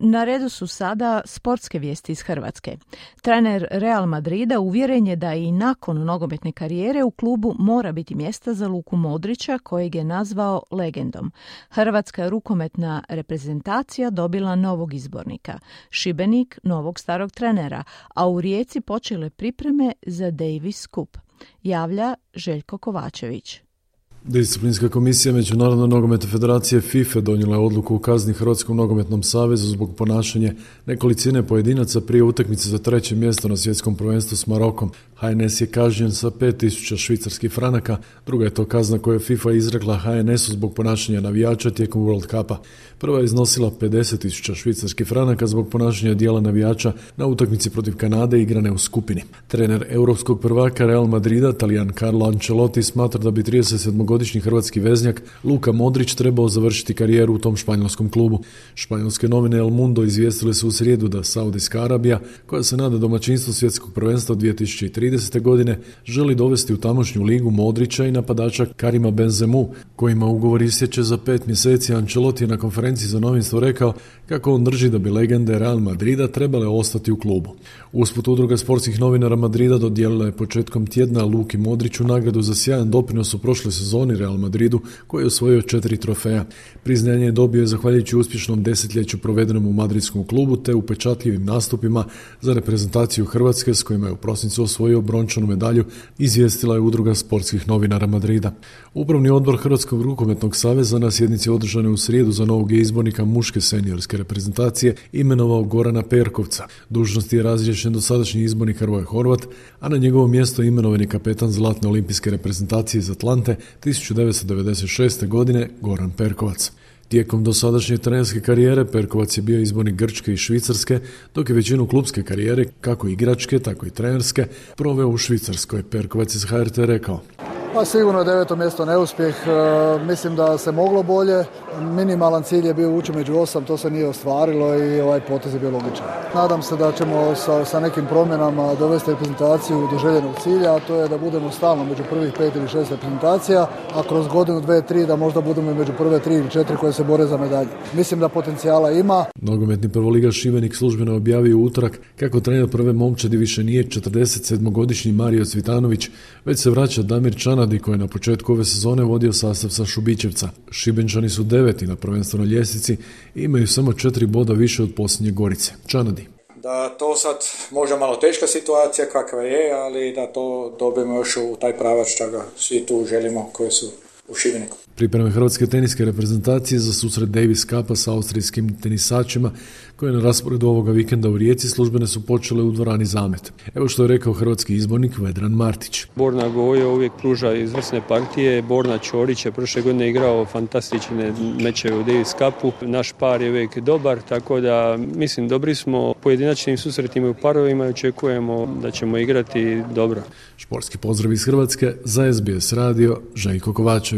Na redu su sada sportske vijesti iz Hrvatske. Trener Real Madrida uvjeren je da i nakon nogometne karijere u klubu mora biti mjesta za Luku Modrića kojeg je nazvao legendom. Hrvatska rukometna reprezentacija dobila novog izbornika, Šibenik novog starog trenera, a u Rijeci počele pripreme za Davis Cup. Javlja Željko Kovačević. Disciplinska komisija Međunarodne nogometne federacije FIFA donijela je odluku u kazni Hrvatskom nogometnom savezu zbog ponašanja nekolicine pojedinaca prije utakmice za treće mjesto na svjetskom prvenstvu s Marokom. HNS je kažnjen sa 5000 švicarskih franaka, druga je to kazna koju je FIFA izrekla HNS-u zbog ponašanja navijača tijekom World Cupa. Prva je iznosila 50.000 švicarskih franaka zbog ponašanja dijela navijača na utakmici protiv Kanade igrane u skupini. Trener europskog prvaka Real Madrida, talijan Carlo Ancelotti, smatra da bi 37-godišnji hrvatski veznjak Luka Modrić trebao završiti karijeru u tom španjolskom klubu. Španjolske novine El Mundo izvijestile su u srijedu da Saudijska Arabija, koja se nada domaćinstvu svjetskog prvenstva 2030. godine, želi dovesti u tamošnju ligu Modrića i napadača Karima Benzemu, kojima ugovor isjeće za pet mjeseci. Ancelotti je na konferenciji za novinstvo rekao kako on drži da bi legende Real Madrida trebale ostati u klubu. Usput udruga sportskih novinara Madrida dodijelila je početkom tjedna Luki Modriću nagradu za sjajan doprinos u prošloj sezoni Real Madridu koji je osvojio četiri trofeja. Priznanje je dobio zahvaljujući uspješnom desetljeću provedenom u madridskom klubu te upečatljivim nastupima za reprezentaciju Hrvatske s kojima je u prosincu osvojio brončanu medalju, izvijestila je udruga sportskih novinara Madrida. Upravni odbor Hrvatskog rukometnog saveza na sjednici održane u srijedu za novog izbornika muške seniorske reprezentacije imenovao Gorana Perkovca. Dužnost je razriješen dosadašnji izbornik Hrvoje Horvat, a na njegovo mjesto imenovan je kapetan Zlatne olimpijske reprezentacije iz Atlante 1996. godine Goran Perkovac. Tijekom dosadašnje trenerske karijere Perkovac je bio izbornik Grčke i Švicarske, dok je većinu klubske karijere, kako igračke, tako i trenerske, proveo u Švicarskoj. Perkovac iz HRT rekao. Pa sigurno deveto mjesto neuspjeh. E, mislim da se moglo bolje. Minimalan cilj je bio ući među osam, to se nije ostvarilo i ovaj potez je bio logičan. Nadam se da ćemo sa, sa nekim promjenama dovesti reprezentaciju do željenog cilja, a to je da budemo stalno među prvih pet ili šest reprezentacija, a kroz godinu, dve, tri da možda budemo među prve tri ili četiri koje se bore za medalje. Mislim da potencijala ima. Nogometni prvoliga Šibenik službeno objavio utorak kako trener prve momčadi više nije 47-godišnji Mario Cvitanović, već se vraća Damir Čanadi koji je na početku ove sezone vodio sastav sa Šubićevca. Šibenčani su deveti na prvenstvenoj ljestvici i imaju samo četiri boda više od posljednje Gorice. Čanadi. Da to sad možda malo teška situacija kakva je, ali da to dobijemo još u taj pravac čega svi tu želimo koji su u Šibeniku. Pripreme hrvatske teniske reprezentacije za susret Davis Cupa sa austrijskim tenisačima koje na rasporedu ovoga vikenda u Rijeci službene su počele u dvorani Zamet. Evo što je rekao hrvatski izbornik Vedran Martić. Borna Gojo uvijek pruža izvrsne partije, Borna Čorić je prošle godine igrao fantastične mečeve u Davis Cupu. Naš par je uvijek dobar, tako da mislim dobri smo pojedinačnim susretima i u parovima i očekujemo da ćemo igrati dobro. Športski pozdrav iz Hrvatske za SBS radio Željko Kovačević.